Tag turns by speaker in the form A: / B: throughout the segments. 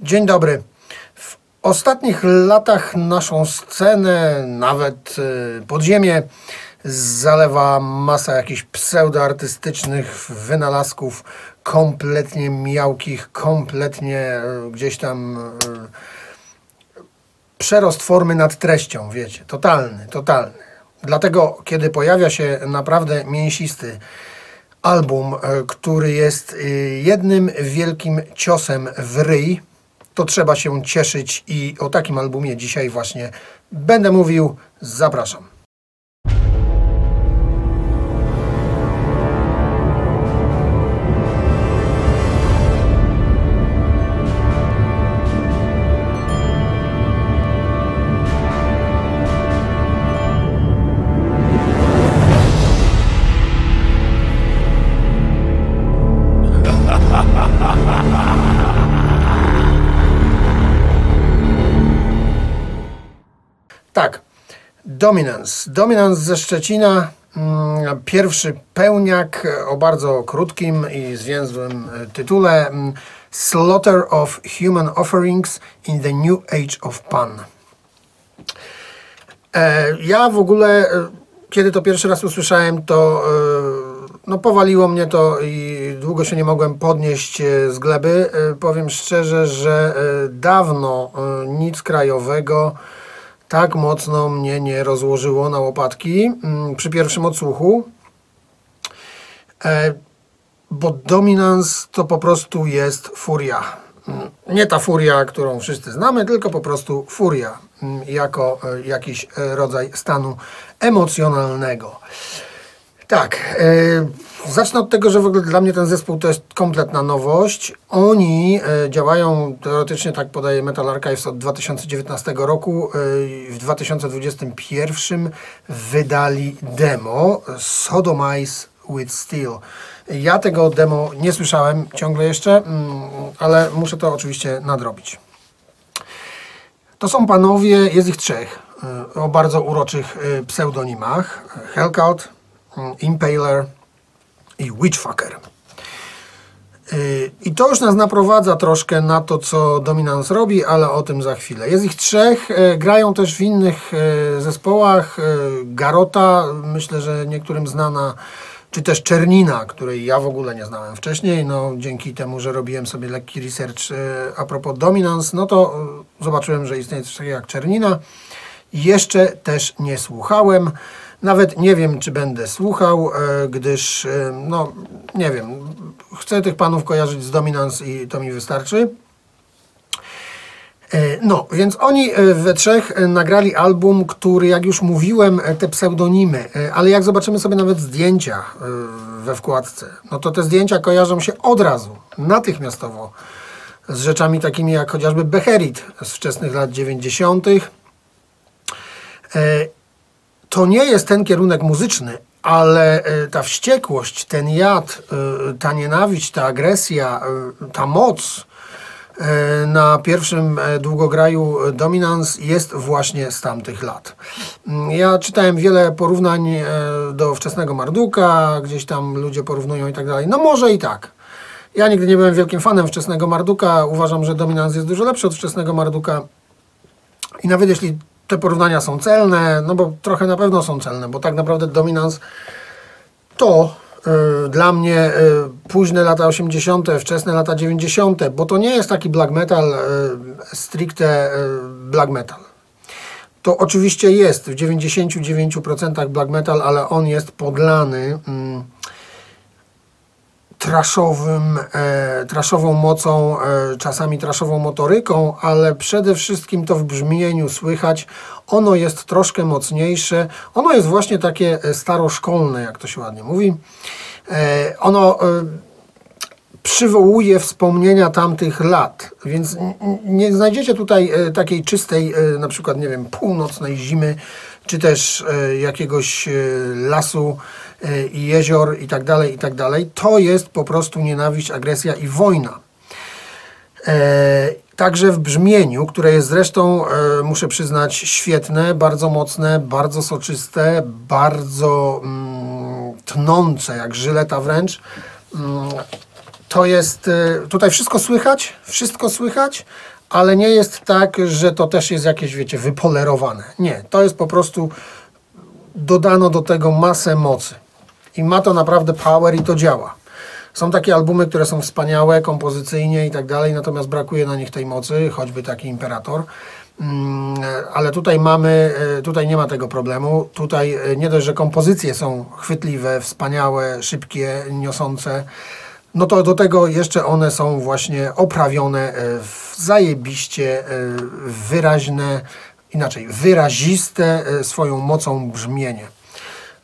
A: Dzień dobry. W ostatnich latach naszą scenę, nawet y, podziemie, zalewa masa jakichś pseudoartystycznych wynalazków, kompletnie miałkich, kompletnie y, gdzieś tam y, przerost formy nad treścią, wiecie, totalny, totalny. Dlatego, kiedy pojawia się naprawdę mięsisty album, który jest jednym wielkim ciosem w ryj, to trzeba się cieszyć i o takim albumie dzisiaj właśnie będę mówił. Zapraszam. Dominance. Dominance ze Szczecina. mm, Pierwszy pełniak o bardzo krótkim i zwięzłym e, tytule mm, Slaughter of Human Offerings in the New Age of Pan. E, Ja w ogóle, e, kiedy to pierwszy raz usłyszałem, to no, powaliło mnie to i długo się nie mogłem podnieść z gleby. Powiem szczerze, że dawno nic krajowego tak mocno mnie nie rozłożyło na łopatki mm, przy pierwszym odsłuchu. E, bo Dominance to po prostu jest furia. Mm, Nie ta furia, którą wszyscy znamy, tylko po prostu furia mm, jako e, jakiś e, rodzaj stanu emocjonalnego. Tak, e, zacznę od tego, że w ogóle dla mnie ten zespół to jest kompletna nowość. Oni e, działają, teoretycznie tak podaje Metal Archives od 2019 roku. E, w 2021 wydali demo Sodomize with Steel. Ja tego demo nie słyszałem ciągle jeszcze, mm, ale muszę to oczywiście nadrobić. To są panowie, jest ich trzech, y, o bardzo uroczych y, pseudonimach. Hellcat, Impaler i Witchfucker. Y, I to już nas naprowadza troszkę na to, co Dominance robi, ale o tym za chwilę. Jest ich trzech, y, grają też w innych y, zespołach. Garota, myślę, że niektórym znana, czy też Czernina, której ja w ogóle nie znałem wcześniej. No, dzięki temu, że robiłem sobie lekki research a propos Dominance, no to zobaczyłem, że istnieje coś takiego jak Czernina. Jeszcze też nie słuchałem. Nawet nie wiem, czy będę słuchał, e, gdyż, e, no, nie wiem, chcę tych panów kojarzyć z Dominance i to mi wystarczy. E, No, więc oni we trzech nagrali album, który, jak już mówiłem, te pseudonimy, ale jak zobaczymy sobie nawet zdjęcia we wkładce, no to te zdjęcia kojarzą się od razu, natychmiastowo z rzeczami takimi jak chociażby Beherit z wczesnych lat 90. To nie jest ten kierunek muzyczny, ale e, ta wściekłość, ten jad, e, ta nienawiść, ta agresja, e, ta moc na pierwszym długograju Dominance jest właśnie z tamtych lat. Mm, Ja czytałem wiele porównań do wczesnego Marduka, gdzieś tam ludzie porównują i tak dalej. No może i tak. Ja nigdy nie byłem wielkim fanem wczesnego Marduka. Uważam, że Dominance jest dużo lepszy od wczesnego Marduka. I nawet jeśli te porównania są celne, no bo trochę na pewno są celne, bo tak naprawdę Dominance to y, dla mnie y, późne lata 80., wczesne lata 90., bo to nie jest taki black metal, y, stricte black metal. To oczywiście jest w 99% black metal, ale on jest podlany mm, traszowym, e, traszową mocą, e, czasami traszową motoryką, ale przede wszystkim to w brzmieniu słychać. Ono jest troszkę mocniejsze. Ono jest właśnie takie e, staroszkolne, jak to się ładnie mówi. E, ono e, przywołuje wspomnienia tamtych lat, więc nie znajdziecie tutaj e, takiej czystej, na przykład, nie wiem, północnej zimy, czy też jakiegoś lasu i jezior i tak dalej, i tak dalej. To jest po prostu nienawiść, agresja i wojna. E, Także w brzmieniu, które jest zresztą, e, muszę przyznać, świetne, bardzo mocne, bardzo soczyste, bardzo mm, tnące, jak żyleta wręcz. Mm, to jest, tutaj wszystko słychać, wszystko słychać, ale nie jest tak, że to też jest jakieś, wiecie, wypolerowane. Nie, to jest po prostu dodano do tego masę mocy. I ma to naprawdę power i to działa. Są takie albumy, które są wspaniałe kompozycyjnie i tak dalej, natomiast brakuje na nich tej mocy, choćby taki Imperator. Mm, Ale tutaj mamy, e, tutaj nie ma tego problemu. Tutaj e, nie dość, że kompozycje są chwytliwe, wspaniałe, szybkie, niosące, no to do tego jeszcze one są właśnie oprawione e, w zajebiście wyraźne, inaczej, wyraziste swoją mocą brzmienie.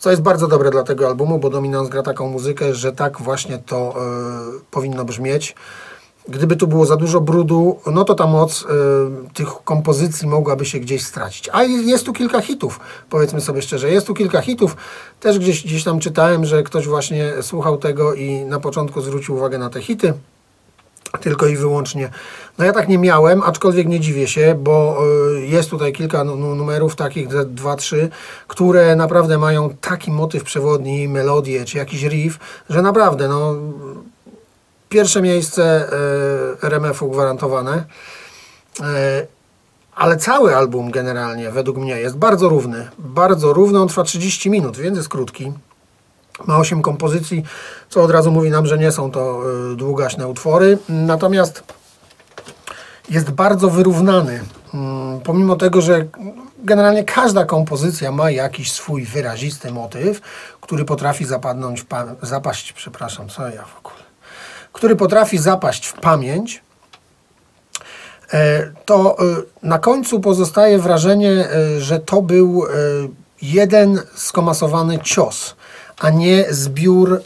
A: Co jest bardzo dobre dla tego albumu, bo Dominans gra taką muzykę, że tak właśnie to e, powinno brzmieć. Gdyby tu było za dużo brudu, no to ta moc e, tych kompozycji mogłaby się gdzieś stracić. A jest tu kilka hitów, powiedzmy sobie szczerze. Jest tu kilka hitów. Też gdzieś, gdzieś tam czytałem, że ktoś właśnie słuchał tego i na początku zwrócił uwagę na te hity tylko i wyłącznie. No ja tak nie miałem, aczkolwiek nie dziwię się, bo y, jest tutaj kilka nu- nu- numerów, takich dwa, trzy, które naprawdę mają taki motyw przewodni, melodię czy jakiś riff, że naprawdę, no pierwsze miejsce y, RMF-u gwarantowane. Y, ale cały album generalnie według mnie jest bardzo równy. Bardzo równy, on trwa 30 minut, więc jest krótki. Ma 8 kompozycji, co od razu mówi nam, że nie są to y, długaśne utwory. Natomiast jest bardzo wyrównany. Mm, Pomimo tego, że generalnie każda kompozycja ma jakiś swój wyrazisty motyw, który potrafi zapadnąć zapaść, przepraszam, co ja w ogóle, który potrafi zapaść w pamięć, e, to e, na końcu pozostaje wrażenie, e, że to był jeden skomasowany cios, a nie zbiór e,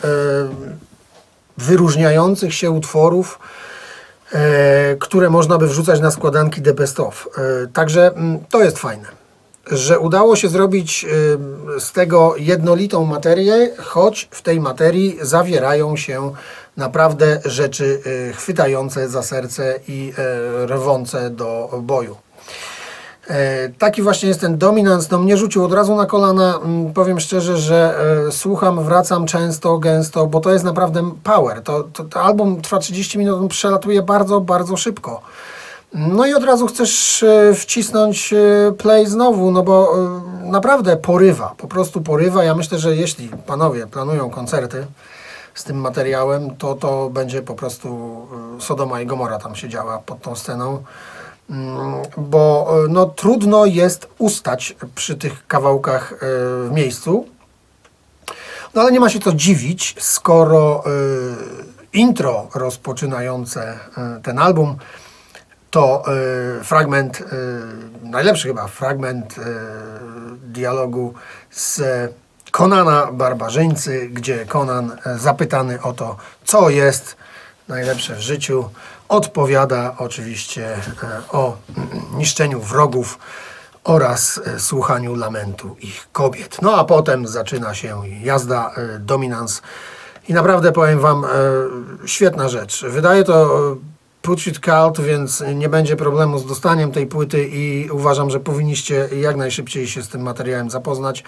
A: wyróżniających się utworów, e, które można by wrzucać na składanki The Best Of. E, Także mm, to jest fajne, że udało się zrobić z tego jednolitą materię, choć w tej materii zawierają się naprawdę rzeczy chwytające za serce i rwące do boju. E, Taki właśnie jest ten dominans. No mnie rzucił od razu na kolana. Mm, Powiem szczerze, że e, słucham, wracam często, gęsto, bo to jest naprawdę power. To, to, to album trwa 30 minut, on przelatuje bardzo, bardzo szybko. No i od razu chcesz e, wcisnąć play znowu, no bo naprawdę porywa, po prostu porywa. Ja myślę, że jeśli panowie planują koncerty z tym materiałem, to to będzie po prostu Sodoma i Gomora tam się działa pod tą sceną. Mm, bo e, no, trudno jest ustać przy tych kawałkach e, w miejscu. No ale nie ma się co dziwić, skoro e, intro rozpoczynające ten album to fragment, najlepszy chyba fragment dialogu z Konana Barbarzyńcy, gdzie Konan zapytany o to, co jest najlepsze w życiu, odpowiada oczywiście e, o mm, niszczeniu wrogów oraz e, słuchaniu lamentu ich kobiet. No a potem zaczyna się jazda, e, dominans i naprawdę powiem Wam, świetna rzecz. Wydaje to Put It Cult, więc nie będzie problemu z dostaniem tej płyty i uważam, że powinniście jak najszybciej się z tym materiałem zapoznać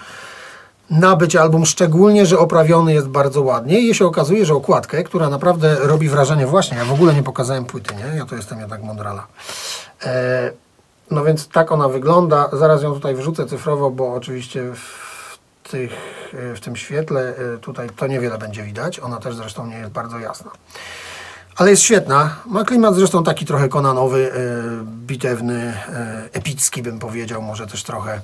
A: nabyć album, szczególnie, że oprawiony jest bardzo ładnie i się okazuje, że okładkę, która naprawdę robi wrażenie, właśnie, ja w ogóle nie pokazałem płyty, nie? Ja to jestem jednak mądrala. E, no więc tak ona wygląda, zaraz ją tutaj wrzucę cyfrowo, bo oczywiście w, tych, e, w tym świetle e, tutaj to niewiele będzie widać, ona też zresztą nie jest bardzo jasna. Ale jest świetna. Ma klimat zresztą taki trochę konanowy, e, bitewny, e, epicki bym powiedział, może też trochę.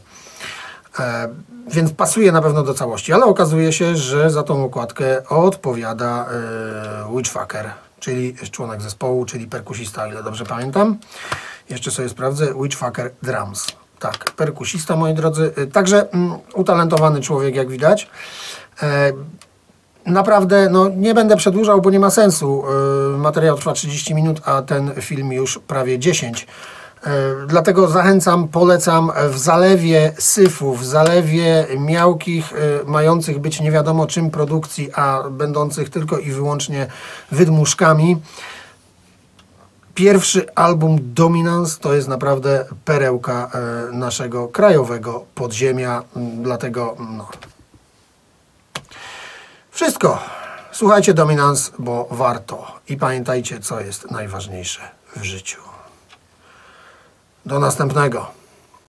A: E, więc pasuje na pewno do całości, ale okazuje się, że za tą okładkę odpowiada e, Witchfucker, czyli członek zespołu, czyli perkusista, ile dobrze pamiętam. Jeszcze sobie sprawdzę, Witchfucker Drums. Tak, perkusista, moi drodzy. E, Także mm, utalentowany człowiek, jak widać. E, Naprawdę, no nie będę przedłużał, bo nie ma sensu. Yy, Materiał trwa 30 minut, a ten film już prawie 10. Yy, Dlatego zachęcam, polecam w zalewie syfów, w zalewie miałkich, yy, mających być nie wiadomo czym produkcji, a będących tylko i wyłącznie wydmuszkami. Pierwszy album Dominance to jest naprawdę perełka e, naszego krajowego podziemia, dlatego no, wszystko. Słuchajcie Dominans, bo warto. I pamiętajcie, co jest najważniejsze w życiu. Do następnego.